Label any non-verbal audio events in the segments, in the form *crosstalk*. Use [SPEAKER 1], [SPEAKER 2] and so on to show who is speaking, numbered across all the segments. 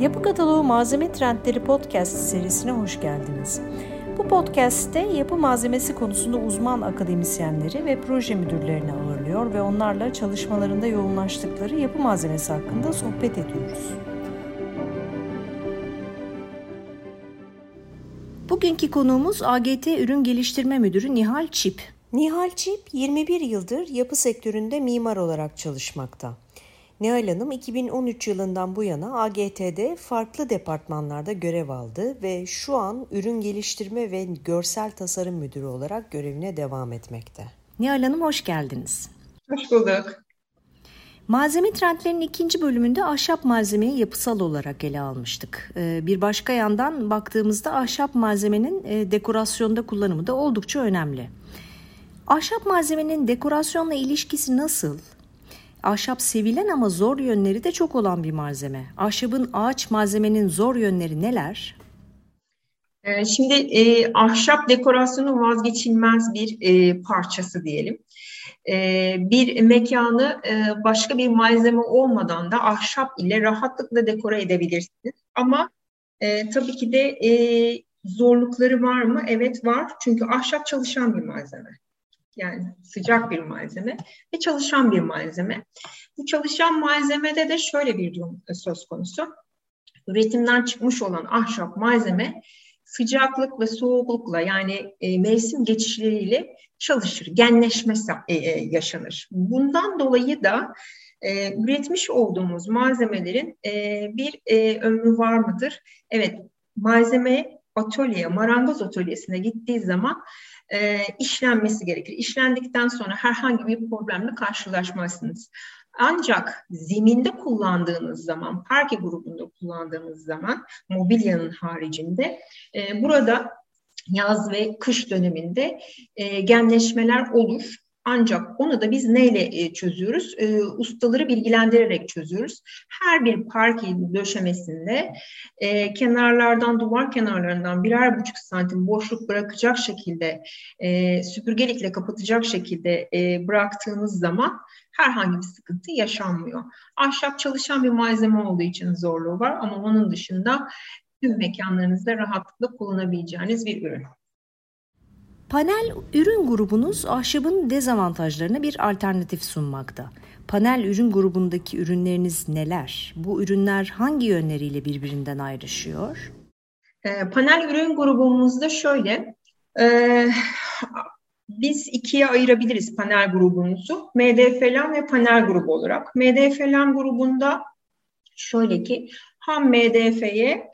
[SPEAKER 1] Yapı Kataloğu Malzeme Trendleri Podcast serisine hoş geldiniz. Bu podcast'te yapı malzemesi konusunda uzman akademisyenleri ve proje müdürlerini ağırlıyor ve onlarla çalışmalarında yoğunlaştıkları yapı malzemesi hakkında sohbet ediyoruz. Bugünkü konuğumuz AGT Ürün Geliştirme Müdürü Nihal Çip. Nihal Çip 21 yıldır yapı sektöründe mimar olarak çalışmakta. Nihal Hanım 2013 yılından bu yana AGT'de farklı departmanlarda görev aldı ve şu an ürün geliştirme ve görsel tasarım müdürü olarak görevine devam etmekte. Nihal Hanım hoş geldiniz.
[SPEAKER 2] Hoş bulduk.
[SPEAKER 1] Malzeme trendlerinin ikinci bölümünde ahşap malzemeyi yapısal olarak ele almıştık. Ee, bir başka yandan baktığımızda ahşap malzemenin e, dekorasyonda kullanımı da oldukça önemli. Ahşap malzemenin dekorasyonla ilişkisi nasıl? Ahşap sevilen ama zor yönleri de çok olan bir malzeme. Ahşabın ağaç malzemenin zor yönleri neler?
[SPEAKER 2] Ee, şimdi e, ahşap dekorasyonun vazgeçilmez bir e, parçası diyelim. E, bir mekanı e, başka bir malzeme olmadan da ahşap ile rahatlıkla dekore edebilirsiniz. Ama e, tabii ki de e, zorlukları var mı? Evet var. Çünkü ahşap çalışan bir malzeme. Yani sıcak bir malzeme ve çalışan bir malzeme. Bu çalışan malzemede de şöyle bir durum söz konusu. Üretimden çıkmış olan ahşap malzeme sıcaklık ve soğuklukla yani e, mevsim geçişleriyle çalışır, genleşme e, e, yaşanır. Bundan dolayı da e, üretmiş olduğumuz malzemelerin e, bir e, ömrü var mıdır? Evet, malzeme atölyeye, marangoz atölyesine gittiği zaman e, işlenmesi gerekir. İşlendikten sonra herhangi bir problemle karşılaşmazsınız. Ancak zeminde kullandığınız zaman, parke grubunda kullandığınız zaman, mobilyanın haricinde e, burada yaz ve kış döneminde e, genleşmeler olur. Ancak onu da biz neyle e, çözüyoruz? E, ustaları bilgilendirerek çözüyoruz. Her bir parke döşemesinde e, kenarlardan, duvar kenarlarından birer buçuk santim boşluk bırakacak şekilde, e, süpürgelikle kapatacak şekilde e, bıraktığınız zaman herhangi bir sıkıntı yaşanmıyor. Ahşap çalışan bir malzeme olduğu için zorluğu var ama onun dışında tüm mekanlarınızda rahatlıkla kullanabileceğiniz bir ürün.
[SPEAKER 1] Panel ürün grubunuz ahşabın dezavantajlarına bir alternatif sunmakta. Panel ürün grubundaki ürünleriniz neler? Bu ürünler hangi yönleriyle birbirinden ayrışıyor?
[SPEAKER 2] E, panel ürün grubumuzda şöyle, e, biz ikiye ayırabiliriz panel grubumuzu. MDF'len ve panel grubu olarak. MDF'len grubunda şöyle ki ham MDF'ye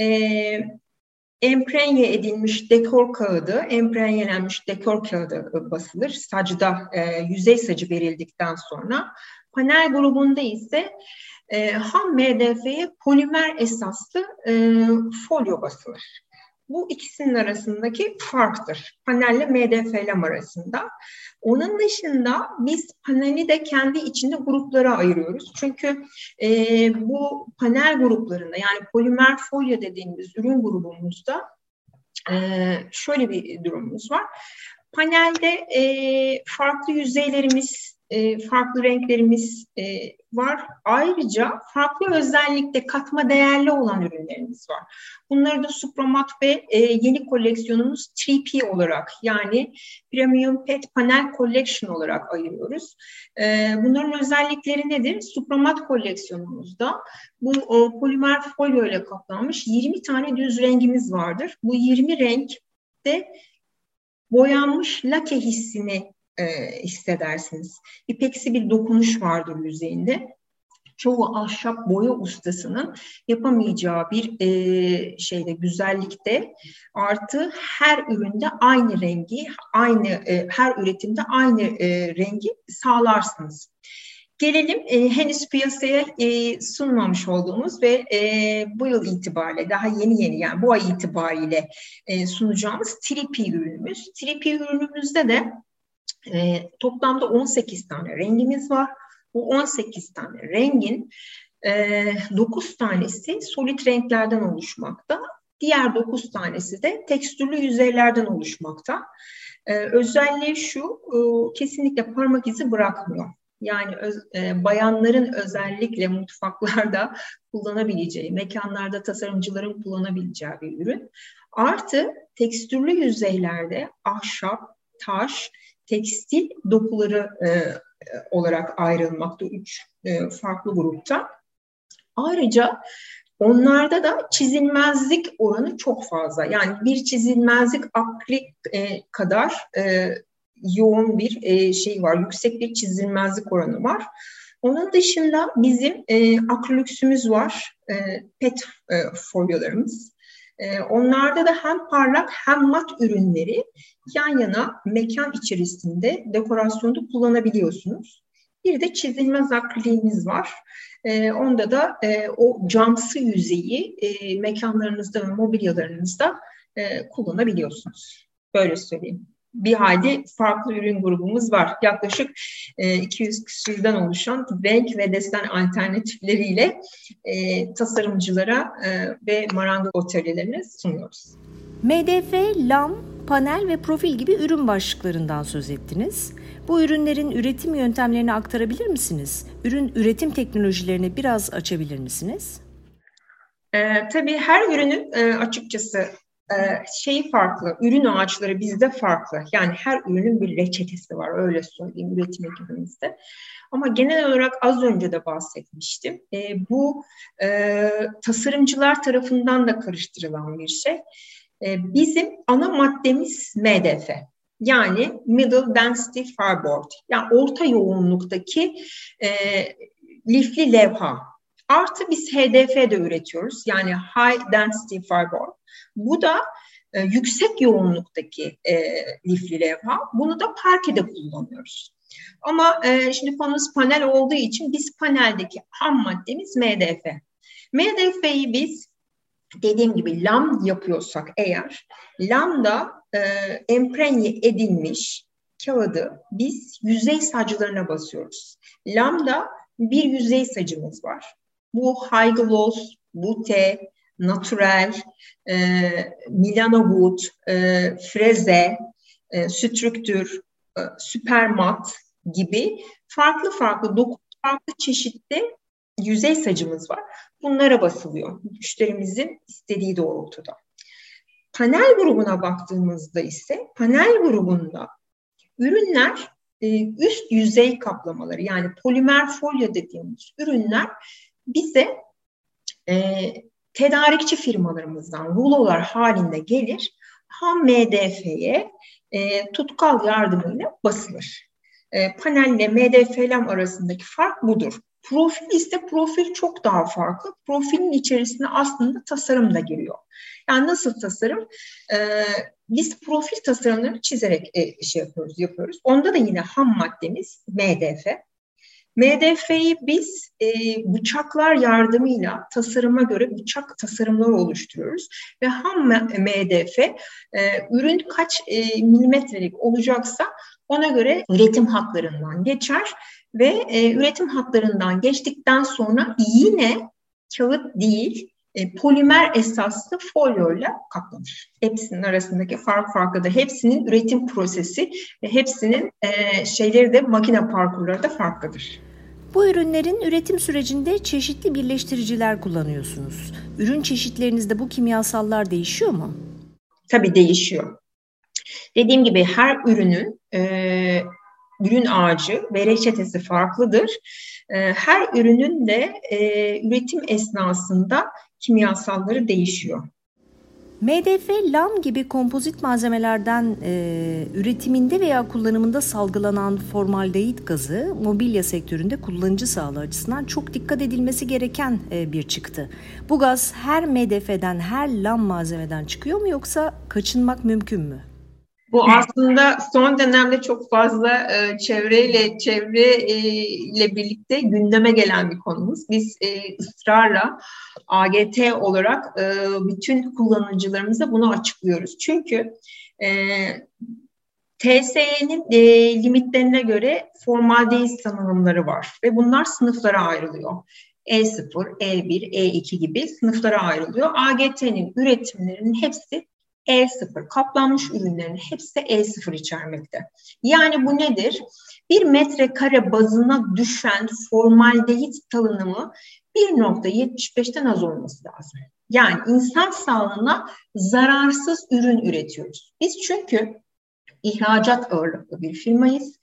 [SPEAKER 2] e, emprenye edilmiş dekor kağıdı, emprenyelenmiş dekor kağıdı basılır. Sacda e, yüzey sacı verildikten sonra. Panel grubunda ise e, ham MDF'ye polimer esaslı e, folyo basılır. Bu ikisinin arasındaki farktır. Panelle MDF'lem arasında. Onun dışında biz paneli de kendi içinde gruplara ayırıyoruz. Çünkü e, bu panel gruplarında yani polimer folyo dediğimiz ürün grubumuzda e, şöyle bir durumumuz var. Panelde e, farklı yüzeylerimiz e, farklı renklerimiz e, var. Ayrıca farklı özellikte katma değerli olan ürünlerimiz var. Bunları da Supramat ve e, yeni koleksiyonumuz 3P olarak yani Premium Pet Panel Collection olarak ayırıyoruz. E, bunların özellikleri nedir? Supramat koleksiyonumuzda bu o, polimer folyo ile kaplanmış 20 tane düz rengimiz vardır. Bu 20 renk de boyanmış lake hissini e, hissedersiniz. İpeksi bir dokunuş vardır yüzeyinde. Çoğu ahşap boya ustasının yapamayacağı bir e, şeyde güzellikte artı her üründe aynı rengi, aynı e, her üretimde aynı e, rengi sağlarsınız. Gelelim e, henüz piyasaya e, sunmamış olduğumuz ve e, bu yıl itibariyle daha yeni yeni yani bu ay itibariyle e, sunacağımız Tripi ürünümüz. Tripi ürünümüzde de e, toplamda 18 tane rengimiz var. Bu 18 tane rengin e, 9 tanesi solit renklerden oluşmakta. Diğer 9 tanesi de tekstürlü yüzeylerden oluşmakta. Ee, özelliği şu, e, kesinlikle parmak izi bırakmıyor. Yani öz, e, bayanların özellikle mutfaklarda *laughs* kullanabileceği, mekanlarda tasarımcıların kullanabileceği bir ürün. Artı tekstürlü yüzeylerde ahşap, taş, tekstil dokuları e, olarak ayrılmakta üç e, farklı grupta. Ayrıca onlarda da çizilmezlik oranı çok fazla. Yani bir çizilmezlik akrik e, kadar e, yoğun bir e, şey var, yüksek bir çizilmezlik oranı var. Onun dışında bizim e, akriliksümüz var, e, pet e, folyolarımız. E, onlarda da hem parlak hem mat ürünleri yan yana mekan içerisinde dekorasyonda kullanabiliyorsunuz. Bir de çizilmez akriliğimiz var. E, onda da e, o camsı yüzeyi e, mekanlarınızda ve mobilyalarınızda e, kullanabiliyorsunuz. Böyle söyleyeyim bir hayli farklı ürün grubumuz var. Yaklaşık e, 200 küsürden oluşan renk ve desen alternatifleriyle e, tasarımcılara e, ve marangoz atölyelerine sunuyoruz.
[SPEAKER 1] MDF, lam, panel ve profil gibi ürün başlıklarından söz ettiniz. Bu ürünlerin üretim yöntemlerini aktarabilir misiniz? Ürün üretim teknolojilerini biraz açabilir misiniz?
[SPEAKER 2] E, tabii her ürünün e, açıkçası e, şey farklı, ürün ağaçları bizde farklı. Yani her ürünün bir reçetesi var, öyle söyleyeyim üretim ekibimizde. Ama genel olarak az önce de bahsetmiştim. E, bu e, tasarımcılar tarafından da karıştırılan bir şey. E, bizim ana maddemiz MDF. Yani Middle Density Fireboard. Yani orta yoğunluktaki e, lifli levha. Artı biz HDF de üretiyoruz. Yani High Density Fireboard. Bu da e, yüksek yoğunluktaki e, lifli levha. Bunu da parkede kullanıyoruz. Ama e, şimdi konumuz panel olduğu için biz paneldeki ham maddemiz MDF. MDF'yi biz dediğim gibi lam yapıyorsak eğer lamda e, emprenye edilmiş kağıdı biz yüzey saclarına basıyoruz. Lamda bir yüzey sacımız var. Bu high gloss, bute, natural, e, Milano Wood, e, freze, e, strüktür, e, süpermat gibi farklı farklı doku farklı çeşitli yüzey sacımız var. Bunlara basılıyor müşterimizin istediği doğrultuda. Panel grubuna baktığımızda ise panel grubunda ürünler e, üst yüzey kaplamaları yani polimer folyo dediğimiz ürünler bize e, tedarikçi firmalarımızdan rulolar halinde gelir. Ham MDF'ye e, tutkal yardımıyla basılır. E, panelle MDF'lem arasındaki fark budur. Profil ise profil çok daha farklı. Profilin içerisine aslında tasarım da giriyor. Yani nasıl tasarım? Ee, biz profil tasarımlarını çizerek e, şey yapıyoruz, yapıyoruz. Onda da yine ham maddemiz MDF. MDF'yi biz e, bıçaklar yardımıyla tasarıma göre bıçak tasarımları oluşturuyoruz ve ham MDF e, ürün kaç e, milimetrelik olacaksa ona göre üretim hatlarından geçer ve e, üretim hatlarından geçtikten sonra yine kağıt değil e, polimer esaslı folyoyla kaplanır. Hepsinin arasındaki fark farklıdır. Hepsinin üretim prosesi ve hepsinin e, şeyleri de makine parkurları da farklıdır.
[SPEAKER 1] Bu ürünlerin üretim sürecinde çeşitli birleştiriciler kullanıyorsunuz. Ürün çeşitlerinizde bu kimyasallar değişiyor mu?
[SPEAKER 2] Tabii değişiyor. Dediğim gibi her ürünün e, ürün ağacı ve reçetesi farklıdır. E, her ürünün de e, üretim esnasında kimyasalları değişiyor.
[SPEAKER 1] MDF, lam gibi kompozit malzemelerden e, üretiminde veya kullanımında salgılanan formaldehit gazı mobilya sektöründe kullanıcı sağlığı açısından çok dikkat edilmesi gereken e, bir çıktı. Bu gaz her MDF'den, her lam malzemeden çıkıyor mu yoksa kaçınmak mümkün mü?
[SPEAKER 2] Bu aslında son dönemde çok fazla e, çevreyle çevreyle e, birlikte gündeme gelen bir konumuz. Biz e, ısrarla AGT olarak e, bütün kullanıcılarımıza bunu açıklıyoruz. Çünkü e, TSE'nin e, limitlerine göre formaldehit tanımları var ve bunlar sınıflara ayrılıyor. E0, E1, E2 gibi sınıflara ayrılıyor. AGT'nin üretimlerinin hepsi E0, kaplanmış ürünlerin hepsi E0 içermekte. Yani bu nedir? Bir metrekare bazına düşen formaldehit salınımı 1.75'ten az olması lazım. Yani insan sağlığına zararsız ürün üretiyoruz. Biz çünkü ihracat ağırlıklı bir firmayız.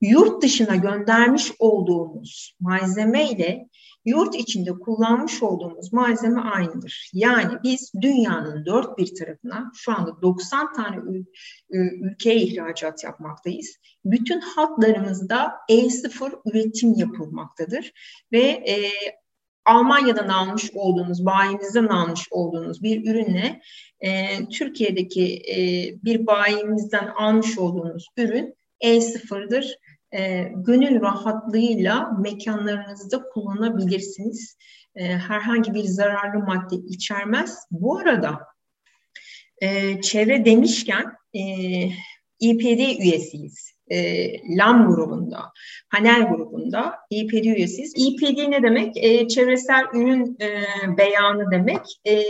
[SPEAKER 2] Yurt dışına göndermiş olduğumuz malzeme ile yurt içinde kullanmış olduğumuz malzeme aynıdır. Yani biz dünyanın dört bir tarafına şu anda 90 tane ül ülkeye ihracat yapmaktayız. Bütün hatlarımızda E0 üretim yapılmaktadır ve e, Almanya'dan almış olduğunuz, bayinizden almış olduğunuz bir ürünle e, Türkiye'deki e, bir bayimizden almış olduğunuz ürün E0'dır. E, gönül rahatlığıyla mekanlarınızda kullanabilirsiniz. E, herhangi bir zararlı madde içermez. Bu arada e, çevre demişken e, İPD üyesiyiz e, LAM grubunda, panel grubunda İPD üyesiyiz. İPD ne demek? E, çevresel ürün e, beyanı demek. E,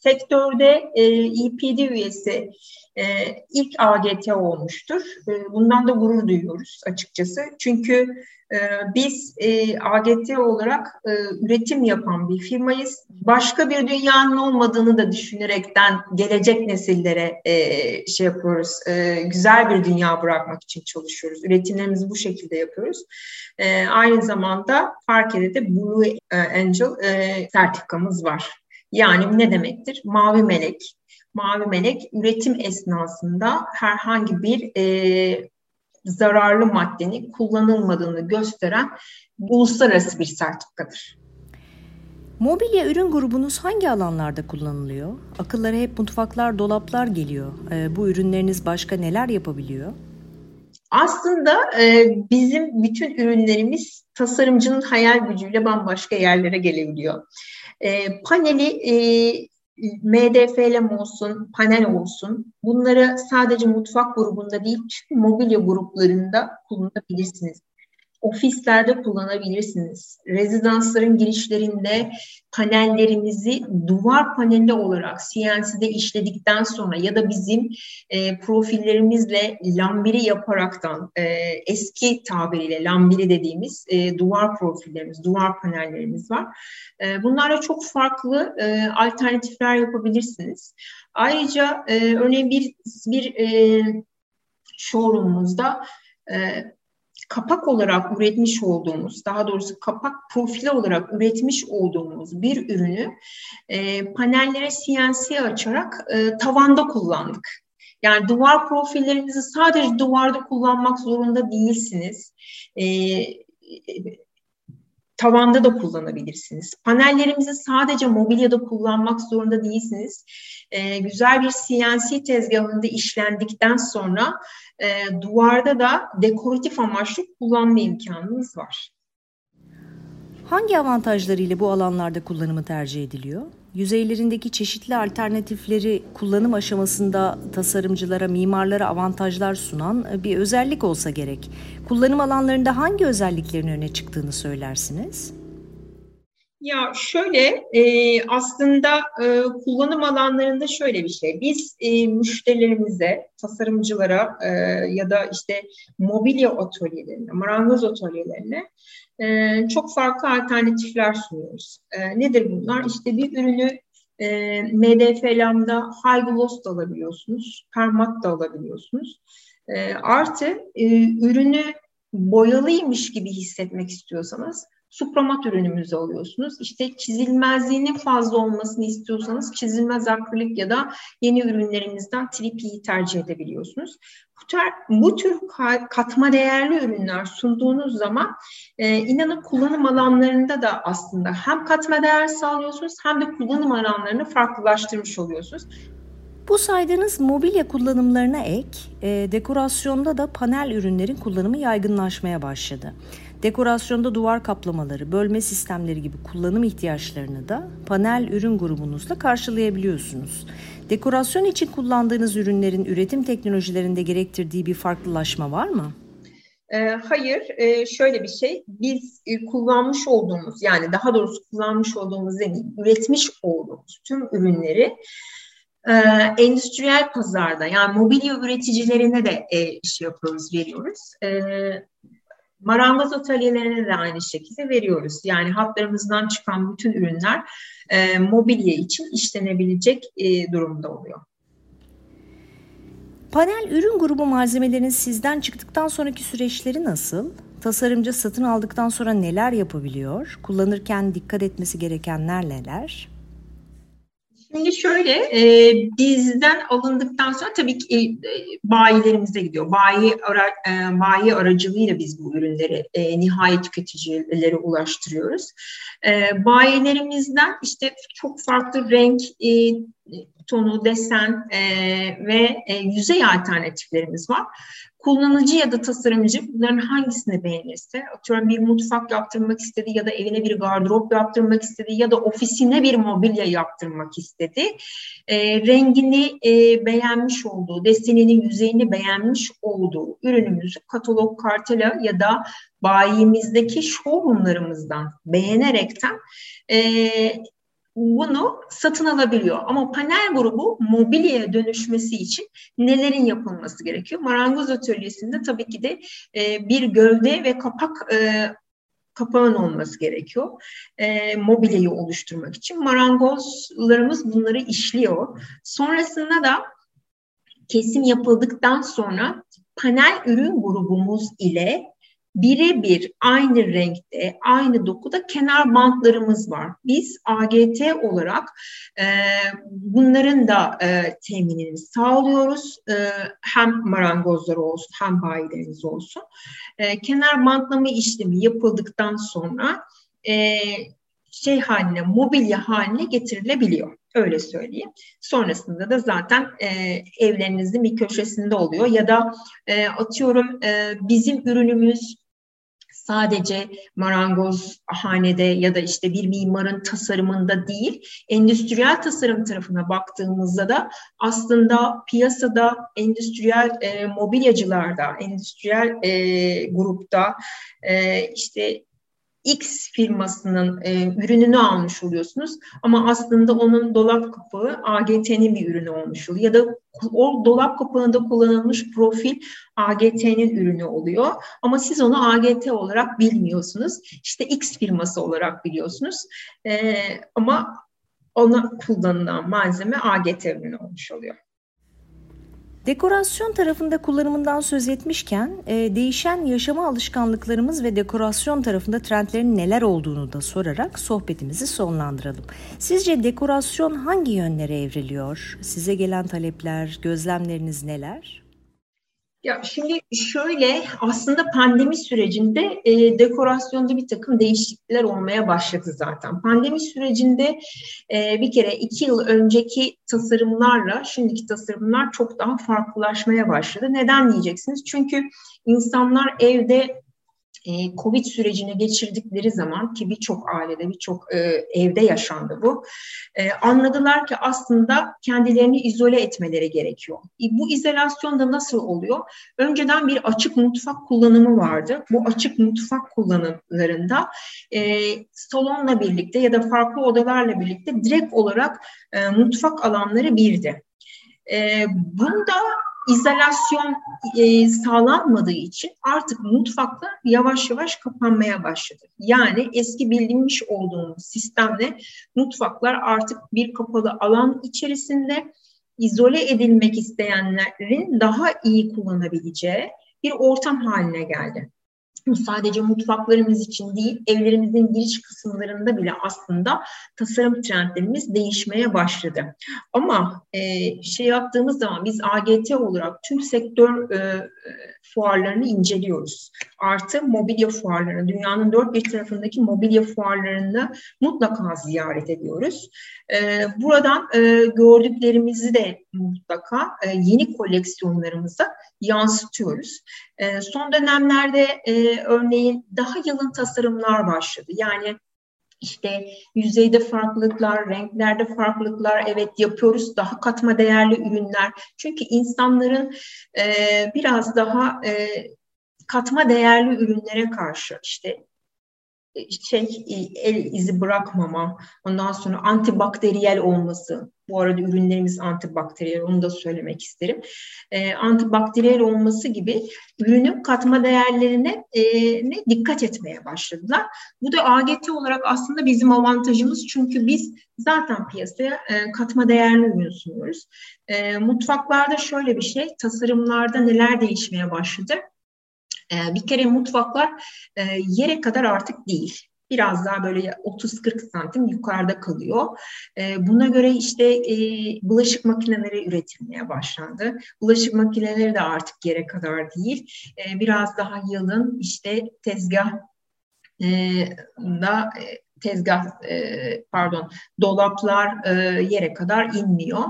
[SPEAKER 2] sektörde e, İPD üyesi e, ilk AGT olmuştur. E, bundan da gurur duyuyoruz açıkçası. Çünkü e, biz e, AGT olarak e, üretim yapan bir firmayız. Başka bir dünyanın olmadığını da düşünerekten gelecek nesillere e, şey yapıyoruz. E, güzel bir dünya bırakmak için çalışıyoruz. Üretimlerimizi bu şekilde yapıyoruz. E, aynı zamanda Farke'de de Blue Angel e, sertifikamız var. Yani ne demektir? Mavi melek. Mavi melek üretim esnasında herhangi bir e, zararlı maddenin kullanılmadığını gösteren uluslararası bir sertifikadır.
[SPEAKER 1] Mobilya ürün grubunuz hangi alanlarda kullanılıyor? Akıllara hep mutfaklar, dolaplar geliyor. E, bu ürünleriniz başka neler yapabiliyor?
[SPEAKER 2] Aslında e, bizim bütün ürünlerimiz tasarımcının hayal gücüyle bambaşka yerlere gelebiliyor. E, paneli e, MDF'lem olsun, panel olsun bunları sadece mutfak grubunda değil tüm mobilya gruplarında kullanabilirsiniz ofislerde kullanabilirsiniz. Rezidansların girişlerinde panellerimizi duvar paneli olarak CNC'de işledikten sonra ya da bizim e, profillerimizle lambiri yaparaktan e, eski tabiriyle lambiri dediğimiz e, duvar profillerimiz, duvar panellerimiz var. E, bunlarla çok farklı e, alternatifler yapabilirsiniz. Ayrıca e, örneğin bir bir e, showroom'umuzda e, kapak olarak üretmiş olduğumuz, daha doğrusu kapak profili olarak üretmiş olduğumuz bir ürünü e, panellere CNC açarak e, tavanda kullandık. Yani duvar profillerinizi sadece duvarda kullanmak zorunda değilsiniz. E, tavanda da kullanabilirsiniz. Panellerimizi sadece mobilyada kullanmak zorunda değilsiniz. E, güzel bir CNC tezgahında işlendikten sonra e, duvarda da dekoratif amaçlı kullanma imkanınız var.
[SPEAKER 1] Hangi avantajlarıyla bu alanlarda kullanımı tercih ediliyor? Yüzeylerindeki çeşitli alternatifleri kullanım aşamasında tasarımcılara, mimarlara avantajlar sunan bir özellik olsa gerek. Kullanım alanlarında hangi özelliklerin öne çıktığını söylersiniz?
[SPEAKER 2] Ya şöyle e, aslında e, kullanım alanlarında şöyle bir şey. Biz e, müşterilerimize, tasarımcılara e, ya da işte mobilya atölyelerine, marangoz atölyelerine e, çok farklı alternatifler sunuyoruz. E, nedir bunlar? İşte bir ürünü e, MDF lambda high gloss da alabiliyorsunuz, permat da alabiliyorsunuz. E, artı e, ürünü boyalıymış gibi hissetmek istiyorsanız supramat ürünümüzü alıyorsunuz. İşte çizilmezliğinin fazla olmasını istiyorsanız çizilmez akrilik ya da yeni ürünlerimizden tripiyi tercih edebiliyorsunuz. Bu, tür, bu tür katma değerli ürünler sunduğunuz zaman e, inanın kullanım alanlarında da aslında hem katma değer sağlıyorsunuz hem de kullanım alanlarını farklılaştırmış oluyorsunuz.
[SPEAKER 1] Bu saydığınız mobilya kullanımlarına ek, e, dekorasyonda da panel ürünlerin kullanımı yaygınlaşmaya başladı. Dekorasyonda duvar kaplamaları, bölme sistemleri gibi kullanım ihtiyaçlarını da panel ürün grubunuzla karşılayabiliyorsunuz. Dekorasyon için kullandığınız ürünlerin üretim teknolojilerinde gerektirdiği bir farklılaşma var mı?
[SPEAKER 2] E, hayır, e, şöyle bir şey, biz e, kullanmış olduğumuz, yani daha doğrusu kullanmış olduğumuz demeyeyim, üretmiş olduğumuz tüm ürünleri e, endüstriyel pazarda, yani mobilya üreticilerine de e, şey yapıyoruz, veriyoruz. E, marangoz atölyelerine de aynı şekilde veriyoruz. Yani hatlarımızdan çıkan bütün ürünler e, mobilya için işlenebilecek e, durumda oluyor.
[SPEAKER 1] Panel ürün grubu malzemelerinin sizden çıktıktan sonraki süreçleri nasıl? Tasarımcı satın aldıktan sonra neler yapabiliyor? Kullanırken dikkat etmesi gerekenler neler?
[SPEAKER 2] Şimdi şöyle, e, bizden alındıktan sonra tabii ki e, bayilerimize gidiyor. Bayi, ara, e, bayi aracılığıyla biz bu ürünleri e, nihai tüketicilere ulaştırıyoruz. E, bayilerimizden işte çok farklı renk, e, tonu, desen e, ve e, yüzey alternatiflerimiz var. Kullanıcı ya da tasarımcı bunların hangisini beğenirse, atıyorum bir mutfak yaptırmak istedi ya da evine bir gardırop yaptırmak istedi ya da ofisine bir mobilya yaptırmak istedi. E, rengini e, beğenmiş olduğu, desenini, yüzeyini beğenmiş olduğu ürünümüzü katalog, kartela ya da bayimizdeki showroomlarımızdan beğenerekten e, bunu satın alabiliyor. Ama panel grubu mobilyaya dönüşmesi için nelerin yapılması gerekiyor? Marangoz atölyesinde tabii ki de e, bir gövde ve kapak e, kapağın olması gerekiyor. E, mobilyayı oluşturmak için. Marangozlarımız bunları işliyor. Sonrasında da kesim yapıldıktan sonra panel ürün grubumuz ile birebir aynı renkte, aynı dokuda kenar bantlarımız var. Biz AGT olarak e, bunların da e, teminini sağlıyoruz. E, hem marangozlar olsun hem bayileriniz olsun. E, kenar bantlama işlemi yapıldıktan sonra e, şey haline, mobilya haline getirilebiliyor. Öyle söyleyeyim. Sonrasında da zaten e, evlerinizin bir köşesinde oluyor ya da e, atıyorum e, bizim ürünümüz sadece marangoz hanede ya da işte bir mimarın tasarımında değil, endüstriyel tasarım tarafına baktığımızda da aslında piyasada endüstriyel e, mobilyacılarda, endüstriyel e, grupta e, işte X firmasının e, ürününü almış oluyorsunuz ama aslında onun dolap kapağı AGT'nin bir ürünü olmuş oluyor ya da o dolap kapağında kullanılmış profil AGT'nin ürünü oluyor ama siz onu AGT olarak bilmiyorsunuz. İşte X firması olarak biliyorsunuz e, ama ona kullanılan malzeme AGT ürünü olmuş oluyor.
[SPEAKER 1] Dekorasyon tarafında kullanımından söz etmişken e, değişen yaşama alışkanlıklarımız ve dekorasyon tarafında trendlerin neler olduğunu da sorarak sohbetimizi sonlandıralım. Sizce dekorasyon hangi yönlere evriliyor? Size gelen talepler, gözlemleriniz neler?
[SPEAKER 2] Ya şimdi şöyle aslında pandemi sürecinde e, dekorasyonda bir takım değişiklikler olmaya başladı zaten. Pandemi sürecinde e, bir kere iki yıl önceki tasarımlarla şimdiki tasarımlar çok daha farklılaşmaya başladı. Neden diyeceksiniz? Çünkü insanlar evde e, Covid sürecini geçirdikleri zaman ki birçok ailede, birçok e, evde yaşandı bu, e, anladılar ki aslında kendilerini izole etmeleri gerekiyor. E, bu izolasyon da nasıl oluyor? Önceden bir açık mutfak kullanımı vardı. Bu açık mutfak kullanımlarında e, salonla birlikte ya da farklı odalarla birlikte direkt olarak e, mutfak alanları birdi. E, bunda izolasyon e, sağlanmadığı için artık mutfaklar yavaş yavaş kapanmaya başladı. Yani eski bildiğimiz olduğumuz sistemle mutfaklar artık bir kapalı alan içerisinde izole edilmek isteyenlerin daha iyi kullanabileceği bir ortam haline geldi. Sadece mutfaklarımız için değil, evlerimizin giriş kısımlarında bile aslında tasarım trendlerimiz değişmeye başladı. Ama e, şey yaptığımız zaman biz AGT olarak tüm sektör e, fuarlarını inceliyoruz. Artı mobilya fuarlarını, dünyanın dört bir tarafındaki mobilya fuarlarını mutlaka ziyaret ediyoruz. E, buradan e, gördüklerimizi de mutlaka e, yeni koleksiyonlarımıza yansıtıyoruz. E, son dönemlerde örneğin daha yalın tasarımlar başladı. Yani işte yüzeyde farklılıklar, renklerde farklılıklar evet yapıyoruz. Daha katma değerli ürünler. Çünkü insanların e, biraz daha e, katma değerli ürünlere karşı işte şey el izi bırakmama, ondan sonra antibakteriyel olması. Bu arada ürünlerimiz antibakteriyel, onu da söylemek isterim. E, antibakteriyel olması gibi ürünün katma değerlerine e, ne dikkat etmeye başladılar. Bu da AGT olarak aslında bizim avantajımız çünkü biz zaten piyasaya e, katma değerli ürün sunuyoruz. E, mutfaklarda şöyle bir şey, tasarımlarda neler değişmeye başladı? Ee, bir kere mutfaklar e, yere kadar artık değil biraz daha böyle 30-40 santim yukarıda kalıyor. Ee, buna göre işte e, bulaşık makineleri üretilmeye başlandı. Bulaşık makineleri de artık yere kadar değil. Biraz daha yılın işte tezgah e, da tezgah e, pardon dolaplar e, yere kadar inmiyor.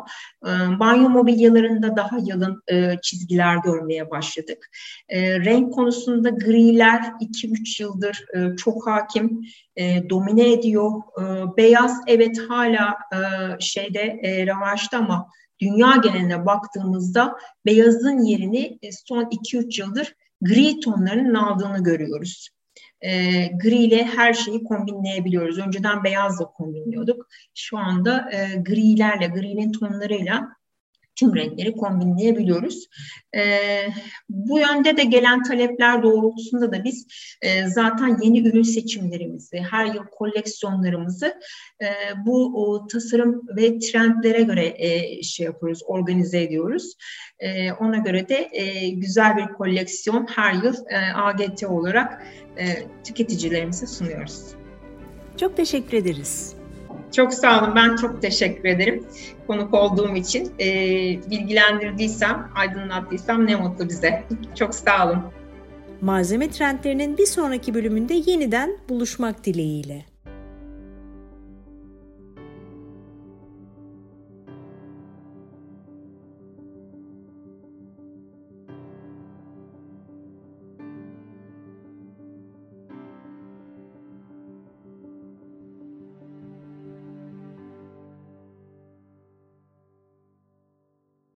[SPEAKER 2] E, banyo mobilyalarında daha yalın e, çizgiler görmeye başladık. E, renk konusunda griler 2-3 yıldır e, çok hakim, e, domine ediyor. E, beyaz evet hala e, şeyde e, revaçta ama dünya geneline baktığımızda beyazın yerini e, son 2-3 yıldır gri tonlarının aldığını görüyoruz e, gri ile her şeyi kombinleyebiliyoruz. Önceden beyazla kombinliyorduk. Şu anda e, grilerle, grinin tonlarıyla tüm renkleri kombinleyebiliyoruz. E, bu yönde de gelen talepler doğrultusunda da biz e, zaten yeni ürün seçimlerimizi, her yıl koleksiyonlarımızı e, bu o, tasarım ve trendlere göre e, şey yapıyoruz, organize ediyoruz. E, ona göre de e, güzel bir koleksiyon her yıl e, AGT olarak e, tüketicilerimize sunuyoruz.
[SPEAKER 1] Çok teşekkür ederiz.
[SPEAKER 2] Çok sağ olun. Ben çok teşekkür ederim konuk olduğum için. E, bilgilendirdiysem, aydınlattıysam ne mutlu bize. Çok sağ olun.
[SPEAKER 1] Malzeme trendlerinin bir sonraki bölümünde yeniden buluşmak dileğiyle.